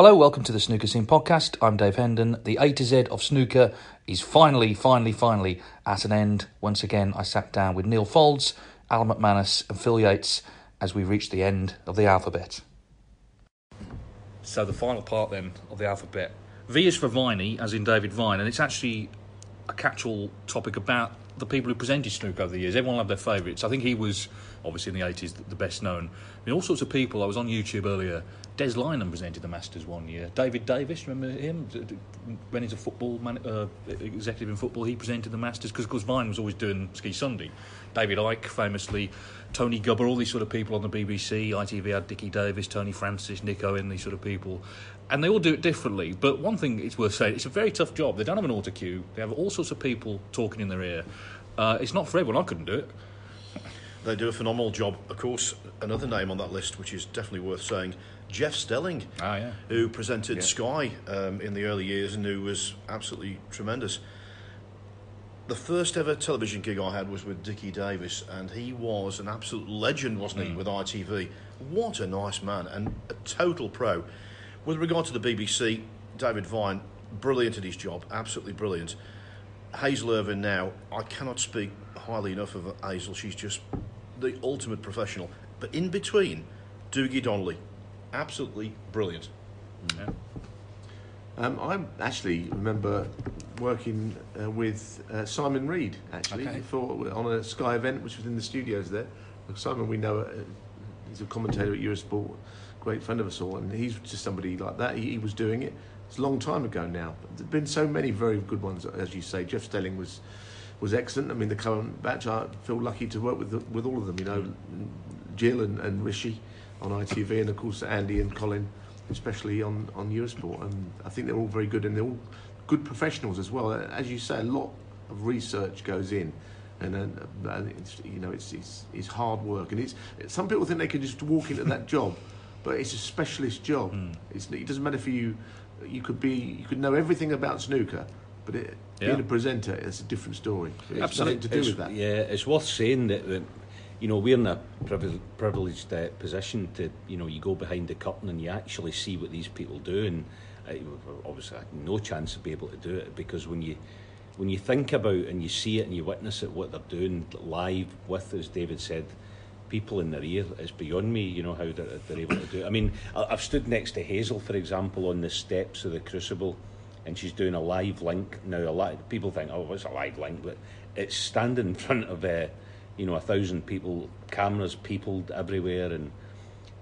Hello, welcome to the Snooker Scene podcast. I'm Dave Hendon. The A to Z of snooker is finally, finally, finally at an end. Once again, I sat down with Neal Foulds, Alan McManus, and Phil Yates as we reached the end of the alphabet. So, the final part then of the alphabet. V is for Viney, as in David Vine, and it's actually a catch all topic about the people who presented snooker over the years. Everyone had their favourites. I think he was, obviously in the 80s, the best known. I mean, all sorts of people. I was on YouTube earlier. Des Lynam presented the Masters one year. David Davies, remember him? When he's a football man, uh, executive in football, he presented the Masters because because Vine was always doing Ski Sunday. David Icke, famously, Tony Gubba, all these sort of people on the BBC. ITV had Dickie Davies, Tony Francis, Nick Owen, these sort of people. And they all do it differently. But one thing it's worth saying, it's a very tough job. They don't have an auto cue. They have all sorts of people talking in their ear. Uh, it's not for everyone. I couldn't do it. They do a phenomenal job. Of course, another name on that list, which is definitely worth saying, Jeff Stelling, Ah, yeah. who presented Yeah. Sky um, in the early years and who was absolutely tremendous. The first ever television gig I had was with Dickie Davies, and he was an absolute legend, wasn't Hmm. he, with ITV? What a nice man and a total pro. With regard to the BBC, David Vine, brilliant at his job, absolutely brilliant. Hazel Irvine now, I cannot speak highly enough of Hazel. She's just the ultimate professional. But in between, Dougie Donnelly, absolutely brilliant. Yeah. Um, I actually remember working uh, with uh, Simon Reed actually Okay. for on a Sky event which was in the studios there. Simon, we know, uh, he's a commentator at Eurosport, great friend of us all, and he's just somebody like that. He, he was doing it. It's a long time ago now. But there've been so many very good ones, as you say. Jeff Stelling was was excellent. I mean, the current batch, I feel lucky to work with with all of them. You know, Jill and, and Rishi on ITV, and of course Andy and Colin, especially on on Eurosport. And I think they're all very good, and they're all good professionals as well. As you say, a lot of research goes in. And, uh, and it's, you know it's, it's it's hard work, and it's some people think they can just walk into that job, but it's a specialist job. It's, it doesn't matter for you. You could be you could know everything about snooker, but it, being a presenter is a different story. It's Absolutely. nothing to do It's- with that. Yeah, it's worth saying that, that you know we're in a privil- privileged uh, position to you know you go behind the curtain and you actually see what these people do, and uh, obviously I had no chance to be able to do it because when you when you think about and you see it and you witness it what they're doing live with, as David said. People in their ear, it's beyond me, you know, how they're, they're able to do it. I mean, I've stood next to Hazel, for example, on the steps of the Crucible, and she's doing a live link now. A lot people think, oh, it's a live link, but it's standing in front of, uh, you know, a thousand people, cameras peopled everywhere, and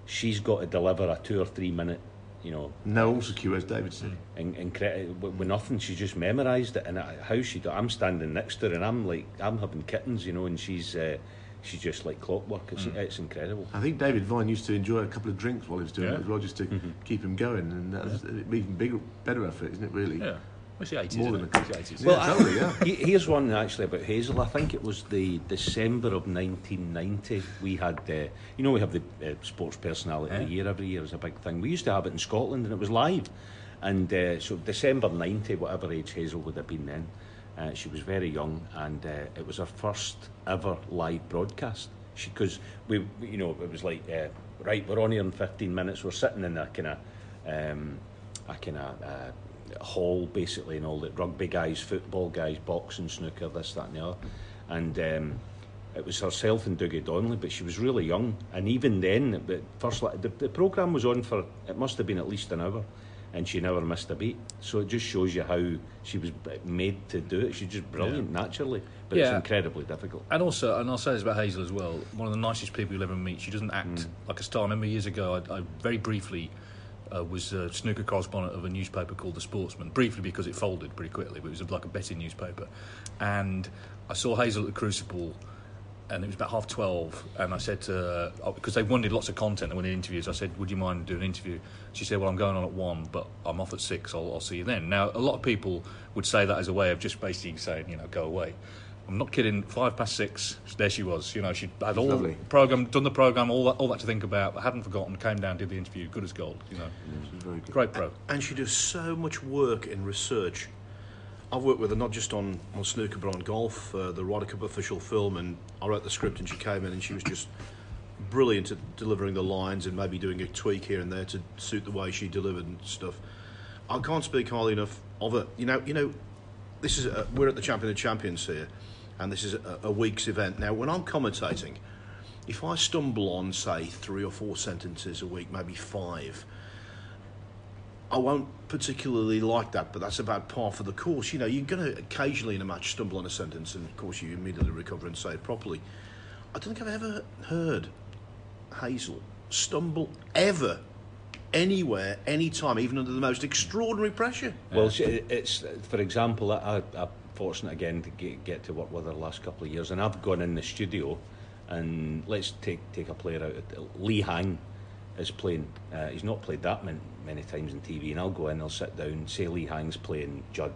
she's got to deliver a two or three minute, you know, No autocue as David said. in, incre- with, with nothing. She just memorised it, and how she do. I'm standing next to her, and I'm like, I'm having kittens, you know, and she's uh, she's just like clockwork. It's, it's incredible. I think David Vine used to enjoy a couple of drinks while he was doing Yeah. it as well, just to keep him going, and that's an even bigger, better effort, isn't it? Really. Yeah. It's the 80s. More isn't than it? a- It's the 80s. Yeah, totally, yeah. he- Here's one actually about Hazel. I think it was the December of 1990. We had, uh, you know, we have the uh, sports personality of the year every year is a big thing. We used to have it in Scotland and it was live. And uh, so December 90, whatever age Hazel would have been then, uh, she was very young and uh, it was her first ever live broadcast. Because we, you know, it was like, uh, right, we're on here in 15 minutes, we're sitting in a kind of, um, a kind of uh, hall basically, and all the rugby guys, football guys, boxing, snooker, this, that, and the other. And um, it was herself and Dougie Donnelly, but she was really young. And even then, the first the, the programme was on for it must have been at least an hour, and she never missed a beat. So it just shows you how she was made to do it. She's just brilliant naturally, but it's incredibly difficult. And also, and I'll say this about Hazel as well. One of the nicest people you'll ever meet. She doesn't act like a star. I remember years ago, I, I very briefly uh, was a snooker correspondent of a newspaper called The Sportsman. Briefly because it folded pretty quickly, but it was like a betting newspaper. And I saw Hazel at the Crucible. And it was about half twelve, and I said to uh, her, because they wanted lots of content, they wanted interviews. I said, "Would you mind doing an interview?" She said, "Well, I'm going on at one, but I'm off at six. I'll, I'll see you then." Now, a lot of people would say that as a way of just basically saying, you know, go away. I'm not kidding. Five past six, there she was. You know, she had all Lovely. program, done the program, all that, all that to think about. I hadn't forgotten. Came down, did the interview, good as gold. You know, Very good. great pro. And she does so much work in research. I've worked with her not just on, on snooker but on golf, uh, the Ryder Cup official film, and I wrote the script and she came in and she was just brilliant at delivering the lines and maybe doing a tweak here and there to suit the way she delivered and stuff. I can't speak highly enough of her. You know, you know, this is a, we're at the Champion of Champions here, and this is a, a week's event. Now, when I'm commentating, if I stumble on say three or four sentences a week, maybe five, I won't particularly like that, but that's about par for the course. You know, you're going to occasionally in a match stumble on a sentence, and of course you immediately recover and say it properly. I don't think I've ever heard Hazel stumble ever, anywhere, anytime, even under the most extraordinary pressure. Well, it's for example, I, I'm fortunate again to get, get to work with her the last couple of years, and I've gone in the studio, and let's take take a player out. Li Hang is playing. Uh, he's not played that many, many times in TV, and I'll go in, I'll sit down, say Li Hang's playing Judd.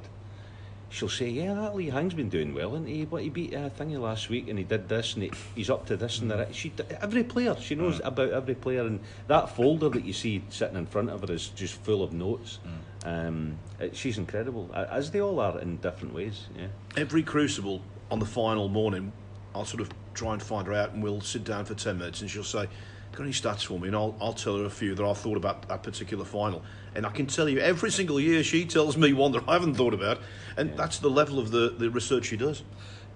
She'll say, "Yeah, that Li Hang's been doing well, and he what he beat uh, thingy last week, and he did this, and he, he's up to this and that." She every player, she knows about every player, and that folder that you see sitting in front of her is just full of notes. Um, it, she's incredible, as they all are in different ways. Yeah. Every crucible on the final morning, I'll sort of try and find her out, and we'll sit down for 10 minutes, and she'll say, Got any stats for me? And I'll, I'll tell her a few that I've thought about that particular final. And I can tell you, every single year she tells me one that I haven't thought about, and that's the level of the, the research she does.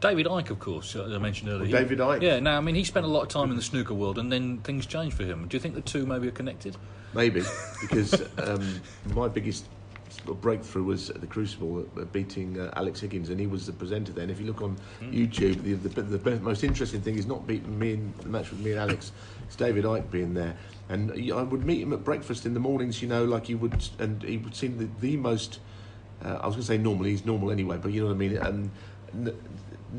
David Icke, of course, uh, I mentioned earlier. He- David Icke. Yeah, now, I mean, he spent a lot of time in the snooker world and then things changed for him. Do you think the two maybe are connected? Maybe because um, my biggest sort of breakthrough was at the Crucible uh, beating uh, Alex Higgins, and he was the presenter then. If you look on YouTube, the, the, the most interesting thing is not beating me in the match with me and Alex. It's David Icke being there, and I would meet him at breakfast in the mornings. You know, like you would, and he would seem the, the most. Uh, I was going to say normally, He's normal anyway, but you know what I mean. And n-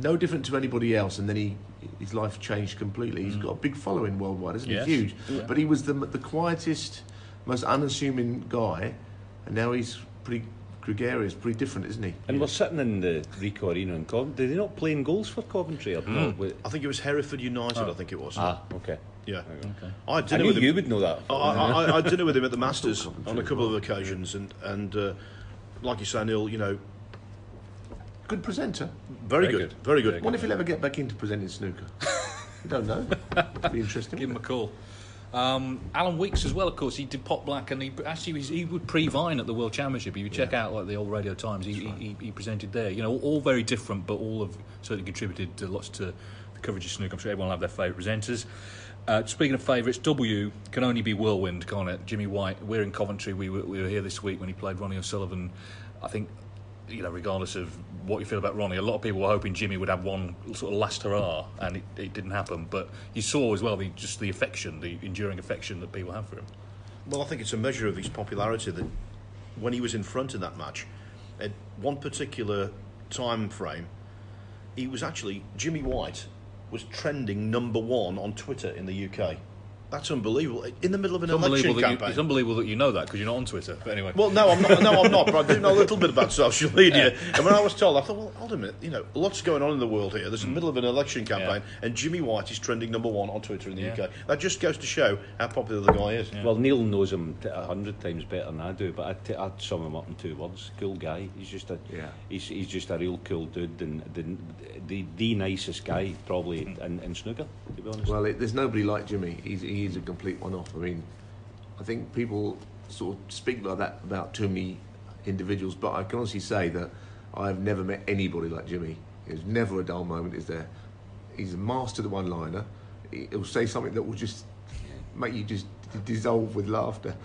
no different to anybody else. And then he, his life changed completely. He's got a big following worldwide, isn't Yes. he? Huge. But he was the the quietest, most unassuming guy, and now he's pretty gregarious, pretty different, isn't he? And we're sitting in the Ricoh Arena in Coventry. Did they not play in goals for Coventry? Or not? I think it was Hereford United, I think it was. Ah, okay. Yeah. I had I dinner knew with him. you would know that. I, I, I, I had dinner with him at the Masters on a couple of occasions, and and uh, like you say, Neal, you know, Good presenter. very, Very good, good. very good. Very Wonder if he'll ever get back into presenting snooker. you don't know. It'd be interesting. Give him a call. Um, Alan Weeks as well, of course. He did Pot Black, and he actually he would pre-Vine at the World Championship. If you check out like the old Radio Times, he, he, he presented there. You know, all, all very different, but all have certainly contributed to lots to the coverage of snooker. I'm sure everyone will have their favourite presenters. Uh, speaking of favourites, W can only be whirlwind, can't it? Jimmy White. We're in Coventry. We were, we were here this week when he played Ronnie O'Sullivan. I think you know, regardless of what you feel about Ronnie, a lot of people were hoping Jimmy would have one sort of last hurrah, and it, it didn't happen. But you saw as well the, just the affection, the enduring affection that people have for him. Well, I think it's a measure of his popularity that when he was in front in that match, at one particular time frame, he was actually Jimmy White was trending number one on Twitter in the UK. That's unbelievable. In the middle of an It's election unbelievable, you, campaign. it's unbelievable that you know that because you're not on Twitter. But anyway, Well, no, I'm not. No, I'm not. But I do know a little bit about social media. And when I was told, I thought, well, hold a minute. You know, lots going on in the world here. There's in the mm. middle of an election campaign, and Jimmy White is trending number one on Twitter in the Yeah. UK. That just goes to show how popular the guy is. Well, Neal knows him t- a hundred times better than I do, but I'd, t- I'd sum him up in two words: cool guy. He's just a Yeah. he's, he's just a real cool dude and the the, the nicest guy probably mm. in, in snooker. To be honest. Well, it, there's nobody like Jimmy. He's, he is a complete one-off. I mean, I think people sort of speak like that about too many individuals, but I can honestly say that I've never met anybody like Jimmy. There's never a dull moment, is there? He's a master of the one-liner. He- He'll say something that will just make you just dissolve with laughter.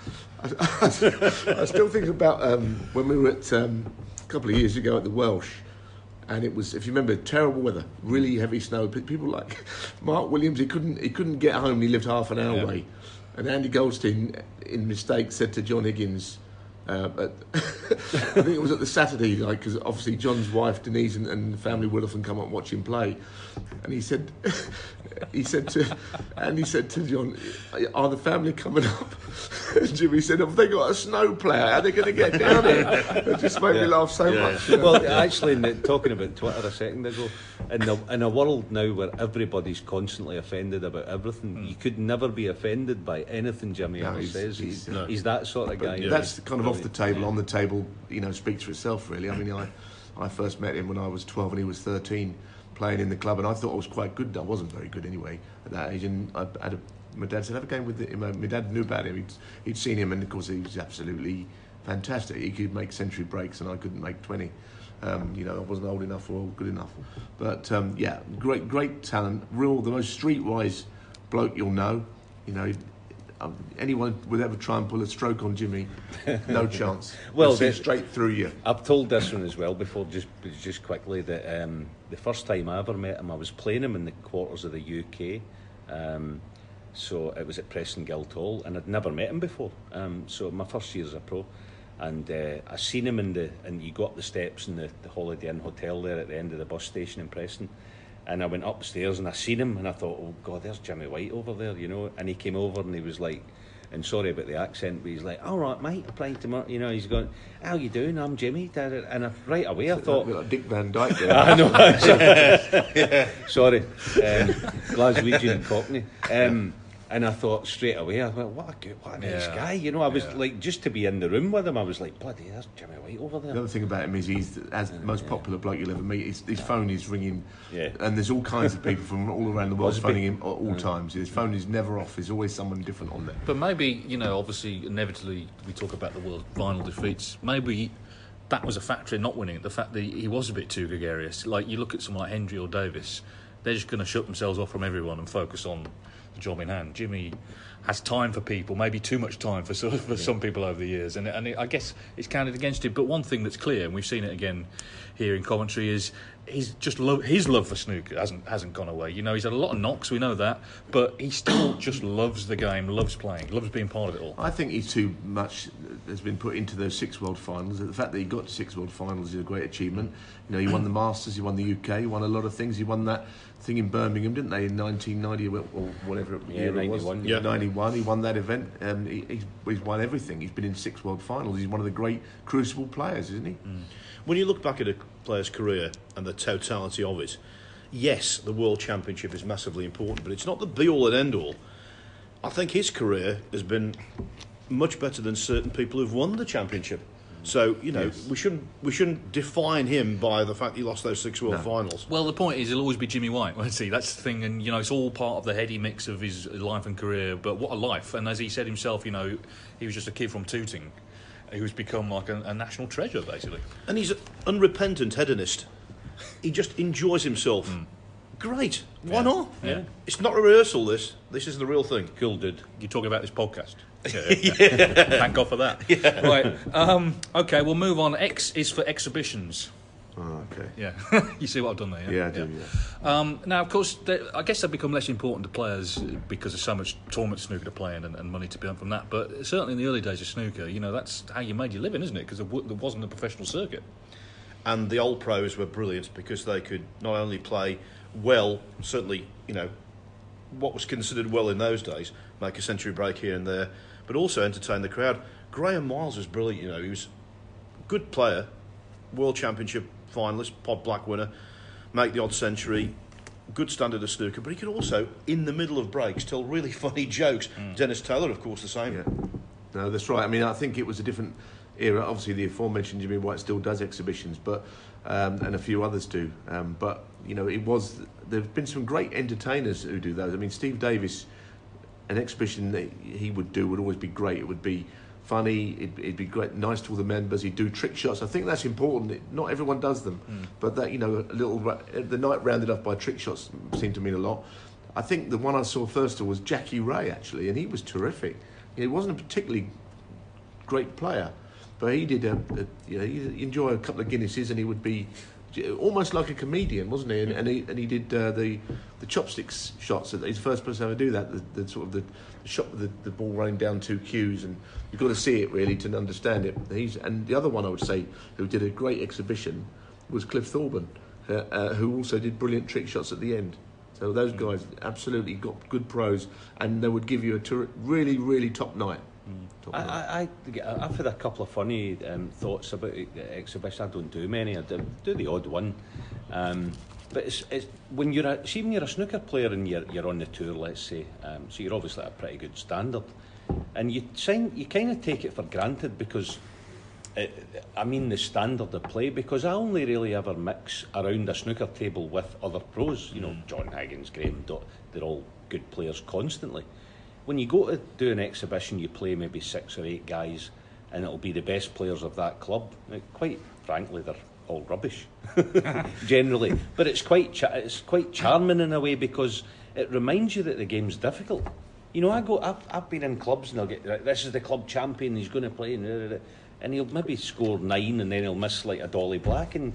I, I, I still think about um, when we were at um, a couple of years ago at the Welsh and it was, if you remember, terrible weather, really heavy snow. People like Mark Williams, he couldn't, he couldn't get home. He lived half an hour Yeah. away, and Andy Goldstein, in mistake, said to John Higgins. Uh, at, I think it was at the Saturday, like because obviously John's wife Denise and, and the family would often come up and watch him play, and he said, he said to, and he said to John, "Are the family coming up?" And Jimmy said, "Have they got a snow plough? How are they going to get down here?" It just made me laugh so much. you know. well, actually, the, talking about Twitter a second ago, in the in a world now where everybody's constantly offended about everything, you could never be offended by anything Jimmy No, ever he's- says. he's- He's, no. he's that sort of guy. That's kind of off the table, on the table, you know, speaks for itself, really. I mean, I, I first met him when I was 12 and he was 13, playing in the club, and I thought I was quite good. I wasn't very good anyway at that age, and I had a, my dad said, have a game with him. My dad knew about him, he'd, he'd seen him, and of course, he was absolutely fantastic. He could make century breaks, and I couldn't make 20. Um, you know, I wasn't old enough or good enough. But um, yeah, great, great talent. Real, the most streetwise bloke you'll know. You know, um, anyone would ever try and pull a stroke on Jimmy, no chance. Well, straight through you. I've told this one as well before, just just quickly that um, the first time I ever met him, I was playing him in the quarters of the UK. Um, so it was at Preston Guildhall, and I'd never met him before. Um, so my first year as a pro, and uh, I seen him in the and you go up the steps in the, the Holiday Inn hotel there at the end of the bus station in Preston. And I went upstairs and I seen him and I thought, oh God, there's Jimmy White over there, you know. And he came over and he was like, and sorry about the accent, but he's like, all right, mate, applying to my, you know, he's going, how you doing? I'm Jimmy. da, da," And I, right away I thought, Like Dick Van Dyke there. I know. Sorry, um, Glaswegian Cockney. Um, and I thought straight away, I went, what a good, what a nice Yeah. guy. You know, I was Yeah. like, just to be in the room with him, I was like, bloody, there's Jimmy White over there. The other thing about him is he's as the most popular bloke you'll ever meet. His, his phone is ringing, Yeah. and there's all kinds of people from all around the world Was phoning him at all times. His phone is never off. There's always someone different on there. But maybe, you know, obviously, inevitably, we talk about the world final defeats. Maybe that was a factor in not winning it. The fact that he was a bit too gregarious. Like, you look at someone like Hendry or Davis, they're just going to shut themselves off from everyone and focus on the job in hand. Jimmy has time for people, maybe too much time for, some- for some people over the years. And, and I guess it's counted against him. But one thing that's clear, and we've seen it again here in Coventry, is he's just love, his love for snooker hasn't hasn't gone away. You know, he's had a lot of knocks, we know that, but he still just loves the game, loves playing, loves being part of it all. I think he's too much has been put into those six world finals. The fact that he got to six world finals is a great achievement. You know, he won the Masters, he won the UK, he won a lot of things. He won that thing in Birmingham, didn't they, in 1990 or or whatever Yeah, year it was? 91. Yeah. 91. He won that event. Um, he, he's, he's won everything. He's been in six world finals. He's one of the great crucible players, isn't he? When you look back at a player's career and the totality of it, yes, the World Championship is massively important, but it's not the be all and end all. I think his career has been much better than certain people who've won the championship. So you know we shouldn't we shouldn't define him by the fact he lost those six world finals. Well, the point is, he'll always be Jimmy White, won't he? That's the thing, and you know, it's all part of the heady mix of his life and career. But what a life! And as he said himself, you know, he was just a kid from Tooting, who's become like a, a national treasure, basically. And he's an unrepentant hedonist. He just enjoys himself. Great. Why Yeah. not? Yeah. It's not a rehearsal. This. This is the real thing. Cool dude. You're talking about this podcast. yeah. Thank God for that. Right. Um, okay, we'll move on. X is for exhibitions. Oh, okay. Yeah. you see what I've done there? Yeah, I do. Yeah. Um, now, of course, they, I guess they've become less important to players because there's so much tournament snooker to play in and, and money to be earned from that. But certainly in the early days of snooker, you know, that's how you made your living, isn't it? Because there, w- there wasn't a professional circuit. And the old pros were brilliant because they could not only play well, certainly, you know, what was considered well in those days, make a century break here and there, but also entertain the crowd. Graham Miles was brilliant. You know, he was a good player, World Championship finalist, Pot Black winner, make the odd century, good standard of snooker, but he could also, in the middle of breaks, tell really funny jokes. Dennis Taylor, of course, the same. Yeah. No, that's right. I mean, I think it was a different era. Obviously, the aforementioned Jimmy White still does exhibitions, but um, and a few others do. Um, but you know, it was there have been some great entertainers who do those. I mean, Steve Davis, an exhibition that he would do would always be great. It would be funny. It'd, it'd be great, nice to all the members. He'd do trick shots. I think that's important. It- Not everyone does them, hmm. but that you know, a little the night rounded off by trick shots seemed to mean a lot. I think the one I saw first was Jackie Rea actually, and he was terrific. He wasn't a particularly great player, but he did a, a you know enjoy a couple of Guinnesses and he would be almost like a comedian, wasn't he? And, and he and he did uh, the the chopsticks shots. He's the first person to ever do that. The, the sort of the shot with the, the ball running down two cues, and you've got to see it really to understand it. He's and the other one I would say who did a great exhibition was Cliff Thorburn, uh, uh, who also did brilliant trick shots at the end. So those guys absolutely got good pros, and they would give you a ter- really, really top night. I, I, I, I've had a couple of funny um, thoughts about the exhibition. I don't do many. I do, do the odd one. Um, but it's, it's when you're a, see when you're a snooker player and you're, you're on the tour, let's say, um, so you're obviously at a pretty good standard, and you sign, you kind of take it for granted because. It, I mean the standard of play because I only really ever mix around a snooker table with other pros. You know, John Higgins, Graeme, Dott, they're all good players constantly. When you go to do an exhibition, you play maybe six or eight guys, and it'll be the best players of that club. Now, quite frankly, they're all rubbish generally, but it's quite cha- it's quite charming in a way because it reminds you that the game's difficult. You know, I go. I've, I've been in clubs and they'll get right, this is the club champion. He's going to play, and, da, da," and he'll maybe score nine, and then he'll miss like a dolly black, and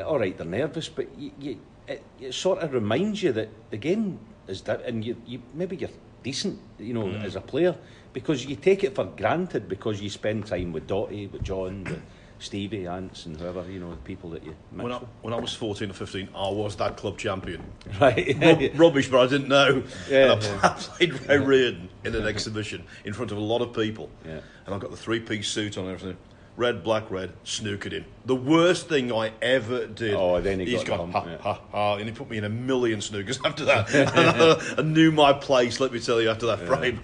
all right, they're nervous, but you, you, it, it sort of reminds you that the game is that, and you, you maybe you're decent, you know, mm. as a player because you take it for granted because you spend time with Dotty, with John, with Stevie, Ants, and whoever you know, the people that you When I, when I was 14 or 15, I was that club champion. Right. Rub- rubbish, but I didn't know. Yeah, and I, yeah. I played Ray Reardon in an exhibition in front of a lot of people. Yeah. And I got the three piece suit on and everything. Red, black, red, snookered him. The worst thing I ever did. Oh, then he He's got gone, the ha, ha, ha, and he put me in a million snookers after that. and I, I knew my place, let me tell you, after that frame.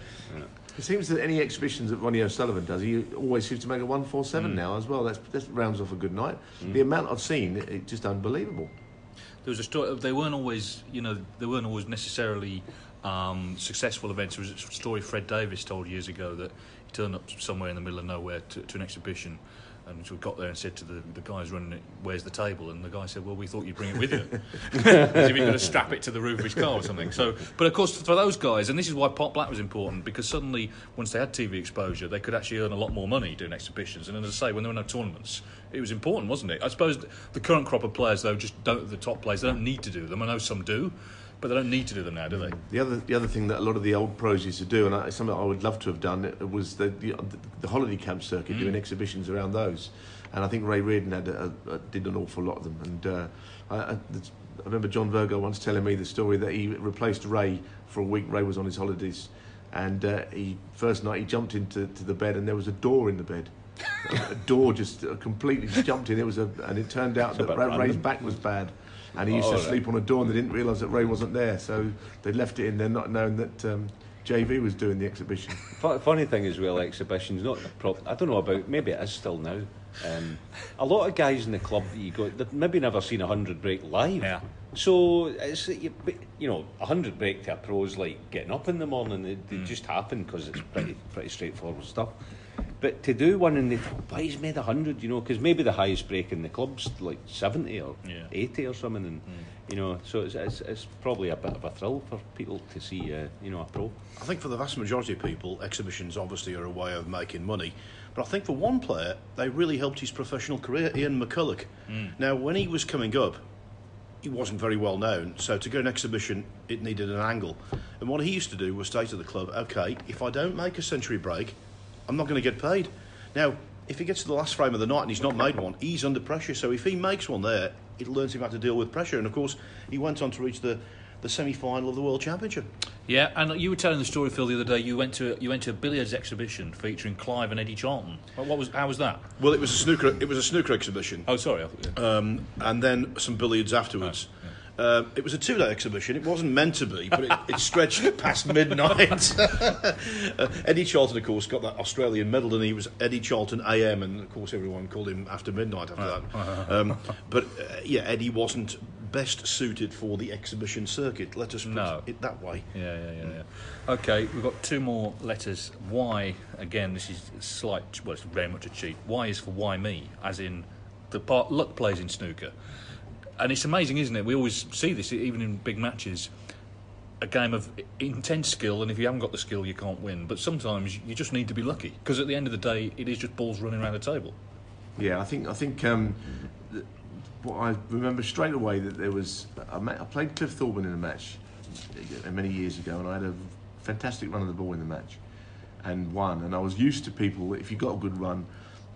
It seems that any exhibitions that Ronnie O'Sullivan does, he always seems to make a one four Mm. seven now as well. That's that rounds off a good night. The amount I've seen, it's just unbelievable. There was a story. They weren't always, you know, they weren't always necessarily um, successful events. There was a story Fred Davis told years ago that turned up somewhere in the middle of nowhere to, to an exhibition. And so we got there and said to the, the guys running it, "Where's the table?" And the guy said, "Well, we thought you'd bring it with you, as if you're going to strap it to the roof of his car or something." So, but of course, for those guys, and this is why Pot Black was important because suddenly, once they had TV exposure, they could actually earn a lot more money doing exhibitions. And as I say, when there were no tournaments, it was important, wasn't it? I suppose the current crop of players, though, just don't. The top players, they don't need to do them. I know some do, but they don't need to do them now, do they? The other, the other thing that a lot of the old pros used to do, and I, something I would love to have done, was the, the, the holiday camp circuit, Mm. doing exhibitions around those. And I think Ray Reardon had a, a, did an awful lot of them. And uh, I, I, I remember John Virgo once telling me the story that he replaced Ray for a week. Ray was on his holidays, and uh, he first night he jumped into to the bed, and there was a door in the bed. a door just uh, completely jumped in. It was a, and it turned out that Ray, Ray's back was bad, and he used Oh, to right. sleep on a door, and they didn't realise that Ray wasn't there, so they left it in there, not knowing that um, JV was doing the exhibition. Fu- Funny thing as well, exhibitions not the prop. I don't know about. Maybe it is still now. Um, a lot of guys in the club that you go, they've maybe never seen a hundred break live. Yeah. So it's you, you know a hundred break to a pro is like getting up in the morning. They, they just happen because it's pretty pretty straightforward stuff. But to do one in the thought, why he's made a hundred, you know, because maybe the highest break in the club's like seventy or Yeah. eighty or something, and you know, so it's, it's it's probably a bit of a thrill for people to see, uh, you know, a pro. I think for the vast majority of people, exhibitions obviously are a way of making money. But I think for one player, they really helped his professional career, Ian McCulloch. Now, when he was coming up, he wasn't very well known, so to go an exhibition, it needed an angle. And what he used to do was say to the club, okay, if I don't make a century break, I'm not going to get paid. Now, if he gets to the last frame of the night and he's not made one, he's under pressure. So if he makes one there, it learns him how to deal with pressure. And of course, he went on to reach the, the semi-final of the World Championship. Yeah, and you were telling the story, Phil, the other day. You went to you went to a billiards exhibition featuring Clive and Eddie Charlton. What was how was that? Well, it was a snooker. It was a snooker exhibition. Oh, sorry. I thought- yeah. um, and then some billiards afterwards. Uh, it was a two-day exhibition. It wasn't meant to be, but it, it stretched past midnight. uh, Eddie Charlton, of course, got that Australian medal, and he was Eddie Charlton AM, and of course everyone called him after midnight after that. Um, but uh, yeah, Eddie wasn't best suited for the exhibition circuit. Let us put No. it that way. Yeah, yeah, yeah, yeah. Okay, we've got two more letters. Y again. This is slight. Well, it's very much a cheat. Y is for why me, as in the part luck plays in snooker, and it's amazing, isn't it? We always see this even in big matches. A game of intense skill, and if you haven't got the skill, you can't win. But sometimes you just need to be lucky because at the end of the day, it is just balls running around the table. Yeah, I think I think um, what I remember straight away that there was I played Cliff Thorburn in a match uh, many years ago, and I had a fantastic run of the ball in the match and won. And I was used to people if you got a good run,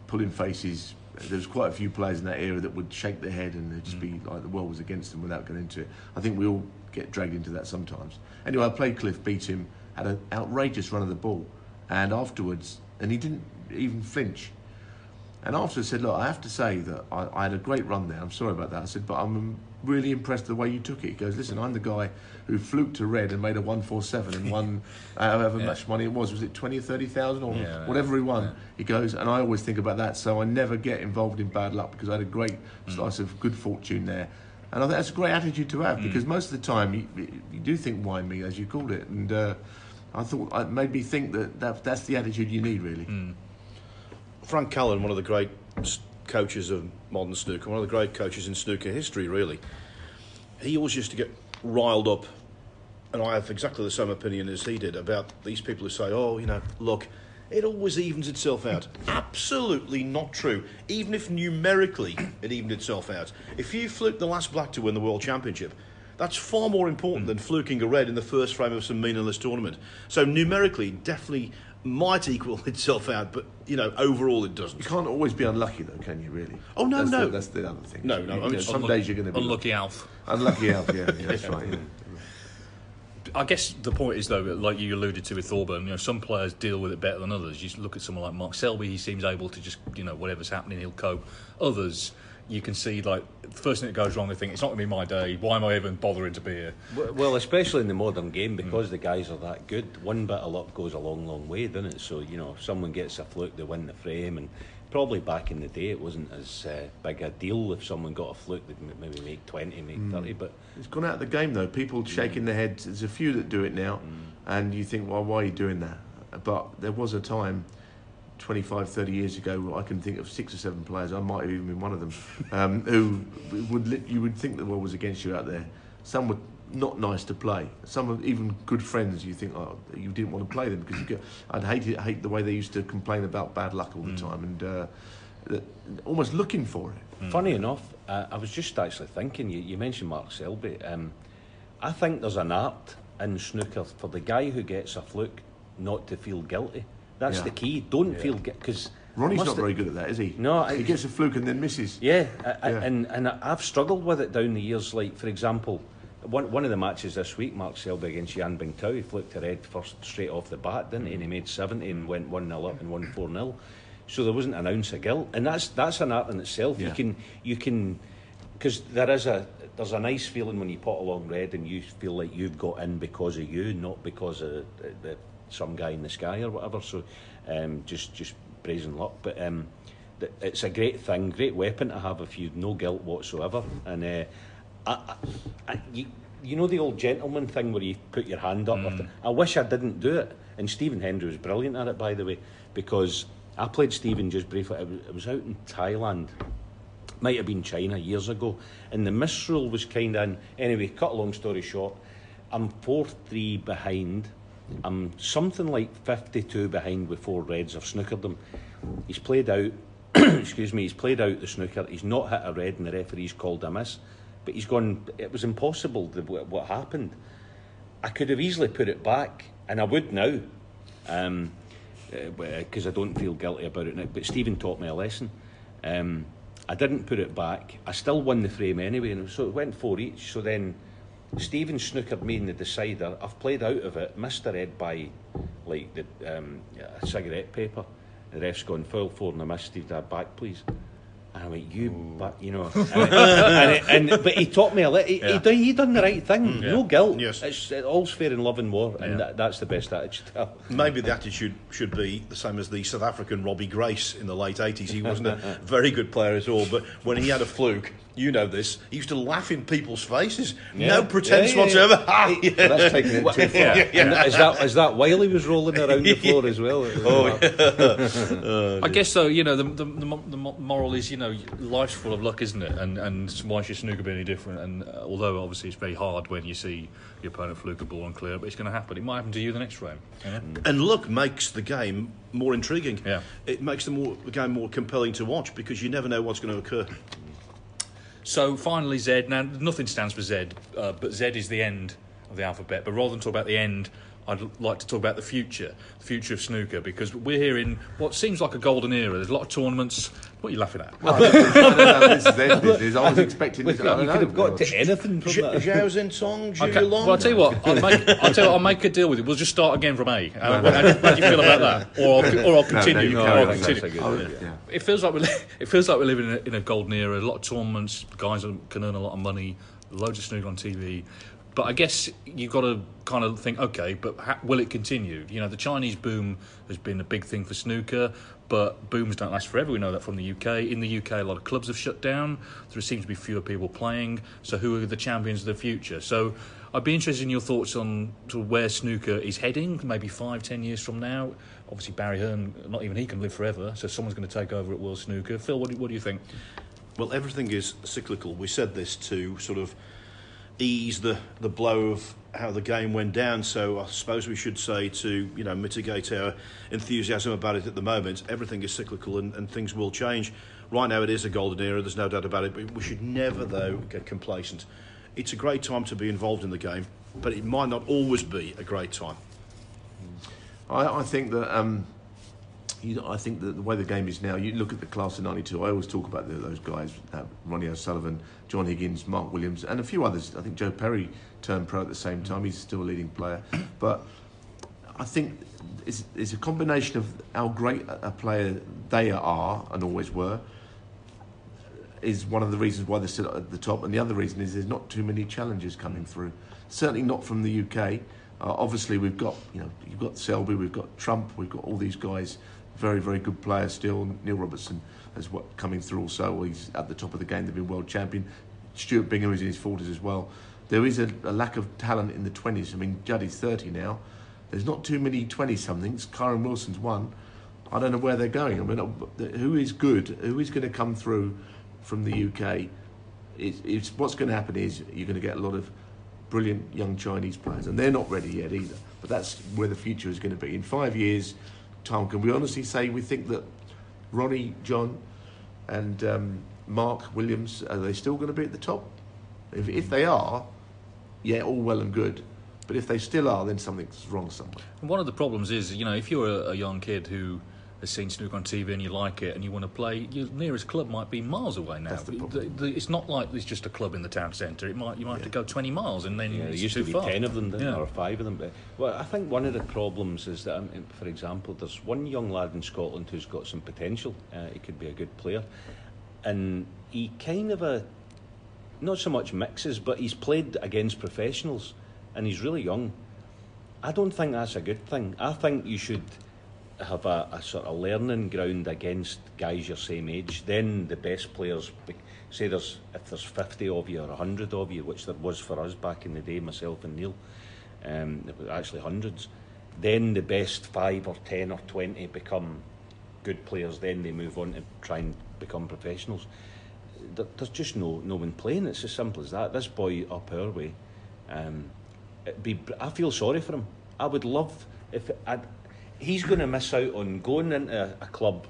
pulling faces. There was quite a few players in that era that would shake their head and they'd just be mm. like the world was against them without going into it. I think we all get dragged into that sometimes. Anyway, I played Cliff, beat him, had an outrageous run of the ball, and afterwards, and he didn't even flinch. And afterwards said, look, I have to say that I, I had a great run there. I'm sorry about that. I said, but I'm really impressed the way you took it. He goes, listen, I'm the guy who fluked to red and made a 147 and won however much money it was. Was it 20 or 30,000 or Yeah, whatever he won? He goes, and I always think about that. So I never get involved in bad luck because I had a great mm. slice of good fortune there. And I think that's a great attitude to have mm. because most of the time you, you do think why me, as you called it. And uh, I thought it made me think that, that that's the attitude you need, really. Mm. Frank Callan, one of the great coaches of modern snooker, one of the great coaches in snooker history, really. He always used to get riled up, and I have exactly the same opinion as he did about these people who say, "Oh, you know, look, it always evens itself out." Absolutely not true. Even if numerically it evened itself out, if you fluked the last black to win the world championship. That's far more important than fluking a red in the first frame of some meaningless tournament. So numerically, definitely might equal itself out, but you know, overall it doesn't. You can't always be unlucky, though, can you? Really? Oh, no, that's no. The, that's the other thing. No, no, You- I mean, you know, some Unlucky- days you're going to be unlucky Alf. Unlucky Alf, yeah, yeah that's right. Yeah. I guess the point is though, like you alluded to with Thorburn, you know, some players deal with it better than others. You look at someone like Mark Selby; he seems able to just, you know, whatever's happening, he'll cope. Others, you can see like the first thing that goes wrong, they think it's not going to be my day. Why am I even bothering to be here? Well, especially in the modern game, because the guys are that good, one bit of luck goes a long, long way, doesn't it? So, you know, if someone gets a fluke, they win the frame. And probably back in the day, it wasn't as uh, big a deal if someone got a fluke, they'd maybe make 20, make hmm. 30. But It's gone out of the game, though. People hmm. shaking their heads. There's a few that do it now, hmm. and you think, well, why are you doing that? But there was a time, 25, 30 years ago, I can think of six or seven players, I might have even been one of them, um, who would li- you would think the world was against you out there. Some were not nice to play. Some were even good friends. You think, oh, you didn't want to play them because you get, I'd hate it, hate the way they used to complain about bad luck all the time and uh, that- almost looking for it. Funny enough, uh, I was just actually thinking, you, you mentioned Mark Selby. Um, I think there's an art in snooker for the guy who gets a fluke not to feel guilty. That's Yeah. the key. Don't feel guilty. Because Ronnie's not very good at that, is he? No, I- he gets a fluke and then misses. Yeah, I, Yeah. and and I've struggled with it down the years. Like for example, one one of the matches this week, Mark Selby against Yan Bingtao, he flicked a red first straight off the bat, didn't he? And he mm-hmm. made seventy and went one 0 up and won four 0 So there wasn't an ounce of guilt, and that's that's an art in itself. You can you can because there is a there's a nice feeling when you pot along red and you feel like you've got in because of you, not because of the, the, some guy in the sky or whatever. So um, just just brazen luck, but. Um, th- it's a great thing, great weapon to have if you've no guilt whatsoever. And uh, I, I, you, you know the old gentleman thing where you put your hand up. The, I wish I didn't do it. And Stephen Hendry was brilliant at it, by the way, because I played Stephen just briefly. It was, it was out in Thailand. Might have been China years ago, and the misrule was kind of. Anyway, cut a long story short, I'm four three behind. I'm something like fifty two behind with four reds. I've snookered them. He's played out. excuse me. He's played out the snooker. He's not hit a red, and the referee's called a miss. But he's gone. It was impossible. The, what, happened? I could have easily put it back, and I would now, um, uh, because uh, I don't feel guilty about it now. But Stephen taught me a lesson. Um, I didn't put it back. I still won the frame anyway, and so it went four each. So then Stephen snookered me in the decider. I've played out of it, missed the red by like the um, a cigarette paper. The ref's gone full four and I missed Steve that back, please. And I went, you, but you know, and, and, and, but he taught me a little. He, Yeah. he, done, he done the right thing. yeah. No guilt. Yes. It's uh, all's fair in love and war, and Yeah. that, that's the best attitude. Maybe the attitude should be the same as the South African Robbie Grace in the late 80s. He wasn't a very good player at all, but when he had a fluke, you know this, he used to laugh in people's faces. No pretense Yeah, yeah, whatsoever. yeah. Yeah. That's taking it too far. And is that is that while he was rolling around the floor as well? Oh, I guess so. You know, the, the, the, the moral is, you know, life's full of luck, isn't it? And and why should snooker be any different? And uh, although obviously it's very hard when you see your opponent fluke a ball and clear, but it's going to happen. It might happen to you the next frame. You? And luck makes the game more intriguing. Yeah. It makes the, more, the game more compelling to watch because you never know what's going to occur. So finally, Z. Now nothing stands for Z, uh, but Z is the end of the alphabet. But rather than talk about the end, I'd like to talk about the future, the future of snooker, because we're here in what seems like a golden era. There's a lot of tournaments. What are you laughing at? I don't know, this is their business. I was expecting this. I you know. could have got to anything from that. Zhao Xintong, Zhu Okay, Long. well, I'll tell you what. I'll make, I'll tell you what. I'll make a deal with you. We'll just start again from A. Uh, how, how, do- how do you feel about that? Or I'll, or I'll continue. you or I'll continue. That's good Oh, yeah. It feels like we li- it feels like we're living in a, in a golden era. A lot of tournaments, guys can earn a lot of money, loads of snooker on TV. But I guess you've got to kind of think, okay, but will it continue? You know, the Chinese boom has been a big thing for snooker, but booms don't last forever. We know that from the UK. In the UK, a lot of clubs have shut down. There seems to be fewer people playing. So who are the champions of the future? So I'd be interested in your thoughts on sort of where snooker is heading, maybe five, ten years from now. Obviously, Barry Hearn, not even he can live forever, so someone's going to take over at World Snooker. Phil, what do, what do you think? Well, everything is cyclical. We said this to sort of ease the, the blow of how the game went down. So I suppose we should say to you know mitigate our enthusiasm about it at the moment. Everything is cyclical and, and things will change. Right now, it is a golden era. There's no doubt about it. But we should never, though, get complacent. It's a great time to be involved in the game, but it might not always be a great time. I, I think that um, you I think that the way the game is now, you look at the class of '92. I always talk about the, those guys: uh, Ronnie O'Sullivan, John Higgins, Mark Williams, and a few others. I think Joe Perry turned pro at the same time. He's still a leading player, but I think it's, it's a combination of how great a a player they are and always were. Is one of the reasons why they're still at the top, and the other reason is there's not too many challenges coming through. Certainly not from the UK. Uh, obviously, we've got you know you've got Selby, we've got Trump, we've got all these guys, very very good player still. Neil Robertson has what coming through also. He's at the top of the game. They've been world champion. Stuart Bingham is in his forties as well. There is a, a lack of talent in the twenties. I mean, Juddy's thirty now. There's not too many twenty somethings. Kyren Wilson's one. I don't know where they're going. I mean, uh, who is good? Who is going to come through from the UK? It's, it's, what's going to happen is you're going to get a lot of brilliant young Chinese players, and they're not ready yet either. But that's where the future is going to be. In five years' time, can we honestly say we think that Ronnie, John, and um, Mark Williams are they still going to be at the top? If, if they are, yeah, all well and good. But if they still are, then something's wrong somewhere. And one of the problems is, you know, if you're a, a young kid who has seen snooker on TV and you like it and you want to play, your nearest club might be miles away now. The. The- the- it's not like there's just a club in the town centre. It might you might have to go 20 miles and then Yeah, there used too to be far. ten of them, there, Yeah. or five of them. But, well, I think one of the problems is that, um, for example, there's one young lad in Scotland who's got some potential. Uh, he could be a good player, and he kind of a not so much mixes, but he's played against professionals, and he's really young. I don't think that's a good thing. I think you should have a, a sort of learning ground against guys your same age. Then the best players, say there's if there's fifty of you or hundred of you, which there was for us back in the day, myself and Neal, um, actually hundreds. Then the best five or ten or twenty become good players. Then they move on to try and become professionals. There- There's just no no one playing. It's as simple as that. This boy up our way. Um, be, I feel sorry for him. I would love if I'd, he's going to miss out on going into a, a club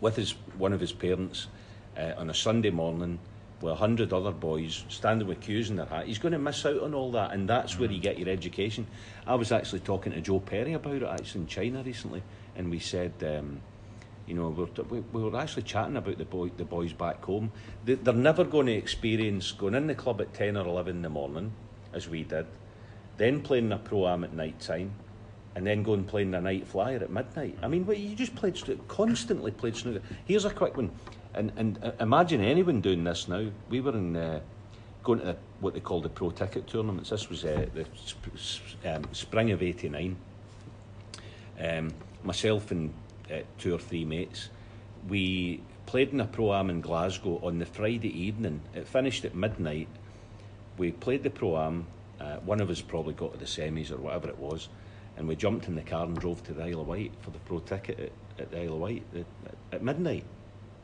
with his one of his parents uh, on a Sunday morning with a hundred other boys standing with cues in their hat. He's going to miss out on all that, and that's where you get your education. I was actually talking to Joe Perry about it actually in China recently, and we said. Um, you know, we were, we, we were actually chatting about the boy, the boys back home. They, they're never going to experience going in the club at ten or eleven in the morning, as we did, then playing a pro am at night time, and then going playing a night flyer at midnight. I mean, what, you just played constantly played snooker. Here's a quick one, and and uh, imagine anyone doing this now. We were in. Uh, going to the, what they call the pro ticket tournaments. This was uh, the sp- um, spring of '89. Um, myself and uh, two or three mates, we played in a pro am in Glasgow on the Friday evening. It finished at midnight. We played the pro am. Uh, one of us probably got to the semis or whatever it was, and we jumped in the car and drove to the Isle of Wight for the pro ticket at, at the Isle of Wight at, midnight.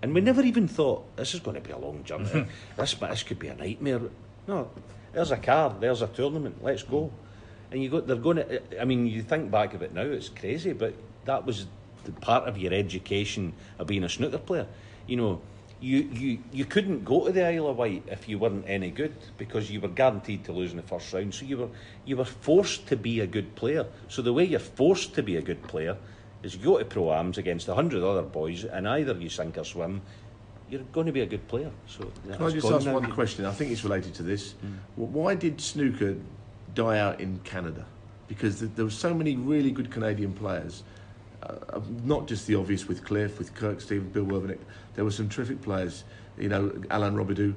And we never even thought this is going to be a long journey. this this could be a nightmare. No, there's a car. There's a tournament. Let's go. And you go. They're going to. I mean, you think back of it now, it's crazy, but that was the part of your education of being a snooker player. You know, you you you couldn't go to the Isle of Wight if you weren't any good because you were guaranteed to lose in the first round. So you were you were forced to be a good player. So the way you're forced to be a good player is you go to pro ams against a hundred other boys, and either you sink or swim. You're going to be a good player. So Can I just ask one question? I think it's related to this. Mm. Why did snooker die out in Canada? Because there were so many really good Canadian players. Uh, not just the obvious with Cliff, with Kirk Stevens, Bill Werbeniuk. There were some terrific players. You know, Alan Robidoux.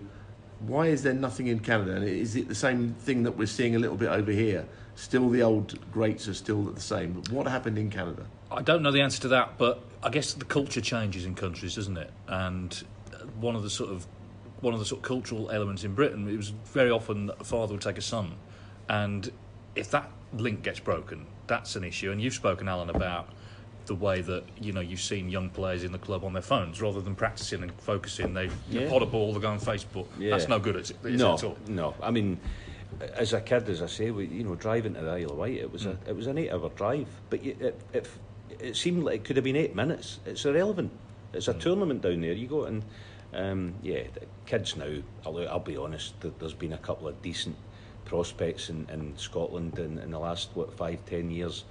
Why is there nothing in Canada? And is it the same thing that we're seeing a little bit over here? Still, the old greats are still the same. But what happened in Canada? I don't know the answer to that, but I guess the culture changes in countries, doesn't it? And uh, one of the sort of one of the sort of cultural elements in Britain, it was very often that a father would take a son, and if that link gets broken, that's an issue. And you've spoken, Alan, about the way that you know you've seen young players in the club on their phones rather than practicing and focusing. They Yeah. pot a ball, they go on Facebook. Yeah. That's no good is it, is no, it at all. No, I mean, as a kid, as I say, we, you know, driving to the Isle of Wight, it was Mm. a it was an eight-hour drive, but you, it, it it seemed like it could have been eight minutes. It's irrelevant. It's a Mm. tournament down there. You go and um, yeah, kids now. I'll, I'll be honest. There's been a couple of decent prospects in, in Scotland in, in the last what five ten years.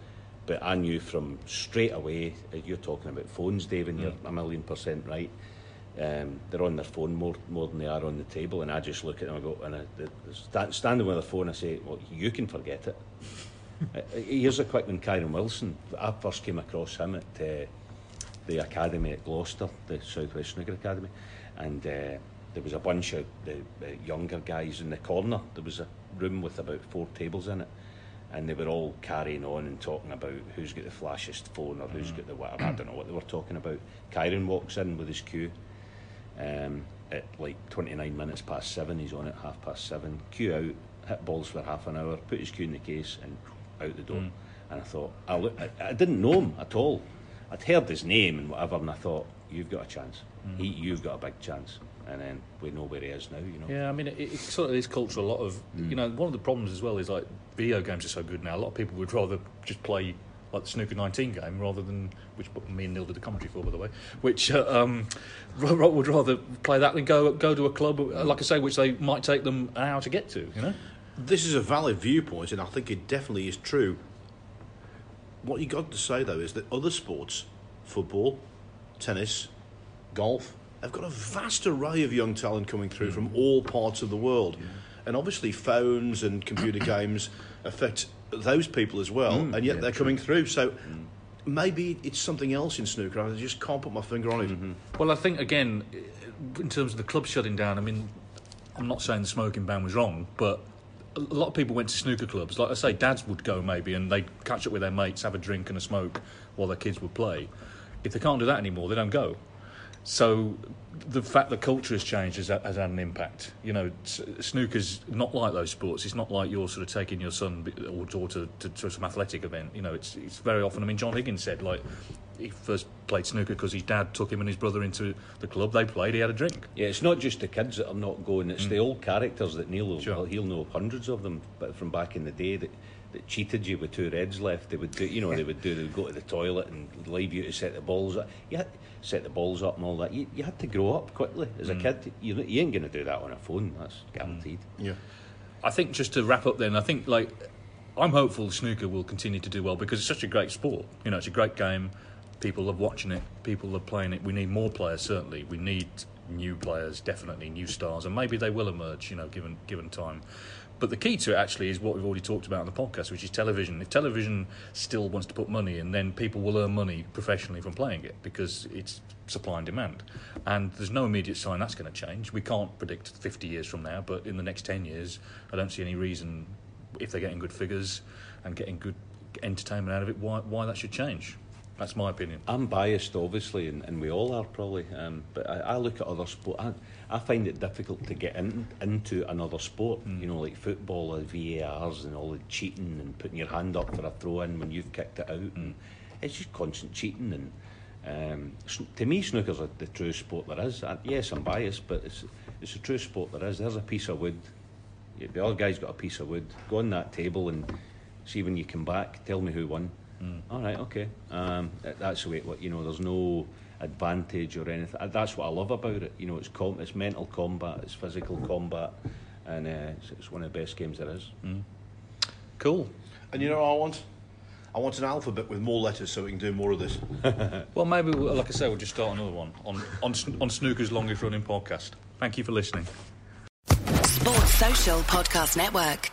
But I knew from straight away. uh, You're talking about phones, Dave, and you're a million percent right. Um, they're on their phone more more than they are on the table, and I just look at them and go, and I, the, the sta- standing with their phone, I say, "Well, you can forget it." Uh, Here's a quick one: Kyren Wilson. I first came across him at uh, the academy at Gloucester, the Southwest Snooker Academy, and uh, there was a bunch of the, the younger guys in the corner. There was a room with about four tables in it, and they were all carrying on and talking about who's got the flashiest phone or who's mm. got the whatever. I don't know what they were talking about. Kyren walks in with his cue. Um, at like 29 minutes past seven, he's on at half past seven. Cue out, hit balls for half an hour, put his cue in the case, and out the door. Mm. And I thought, I, look, I, I didn't know him at all. I'd heard his name and whatever, and I thought, you've got a chance. Mm. He, you've got a big chance. And then we know where he is now, you know. Yeah, I mean, it, it sort of is cultural. A lot of, you know, one of the problems as well is like video games are so good now. A lot of people would rather just play like the Snooker 19 game rather than, which me and Neal did the commentary for, by the way, which uh, um, would rather play that than go go to a club, like I say, which they might take them an hour to get to, you know? This is a valid viewpoint, and I think it definitely is true. What you got to say though is that other sports, football, tennis, golf, have got a vast array of young talent coming through from all parts of the world, and obviously phones and computer games affect those people as well, mm, and yet they're coming through. So. Mm. Maybe it's something else in snooker. I just can't put my finger on it. Mm-hmm. Well, I think again, in terms of the club shutting down, I mean, I'm not saying the smoking ban was wrong, but a lot of people went to snooker clubs. Like I say, dads would go maybe, and they'd catch up with their mates, have a drink and a smoke while their kids would play. If they can't do that anymore, they don't go. So the fact that culture has changed has, has had an impact. You know, snooker's not like those sports. It's not like you're sort of taking your son or daughter to, to some athletic event. You know, it's it's very often. I mean, John Higgins said like he first played snooker because his dad took him and his brother into the club. They played. He had a drink. Yeah, it's not just the kids that are not going; it's mm. the old characters that Neal will, Sure. he'll know hundreds of them, but from back in the day that, that cheated you with two reds left. They would do, you know, they would do. They would go to the toilet and leave you to set the balls up. You had, set the balls up and all that. You, you had to grow up quickly as a mm. kid. You, you ain't going to do that on a phone. That's guaranteed. Mm. Yeah. I think just to wrap up, then I think like I'm hopeful snooker will continue to do well because it's such a great sport. You know, it's a great game. People love watching it. People love playing it. We need more players. Certainly, we need new players, definitely new stars, and maybe they will emerge. You know, given given time. But the key to it actually is what we've already talked about on the podcast, which is television. If television still wants to put money in, then people will earn money professionally from playing it because it's supply and demand. And there's no immediate sign that's going to change. We can't predict 50 years from now, but in the next 10 years, I don't see any reason, if they're getting good figures and getting good entertainment out of it, why, why that should change. That's my opinion. I'm biased, obviously, and, and we all are probably. Um, but I, I look at other sport. I, I find it difficult to get in, into another sport. Mm. You know, like football, the VARs, and all the cheating and putting your hand up for a throw in when you've kicked it out, and it's just constant cheating. And um, to me, snooker's a, the true sport there is. And yes, I'm biased, but it's it's a true sport there is. There's a piece of wood. The other guy's got a piece of wood. Go on that table and see when you come back. Tell me who won. All right, okay. Um, that- that's the way. It, you know, there's no advantage or anything. Uh, That's what I love about it. You know, it's com- it's mental combat, it's physical combat, and uh, it's, it's one of the best games there is. Cool. And you know what I want? I want an alphabet with more letters so we can do more of this. Well, maybe, we'll, like I say, we'll just start another one on, on, on Snooker's longest running podcast. Thank you for listening. Sports Social Podcast Network.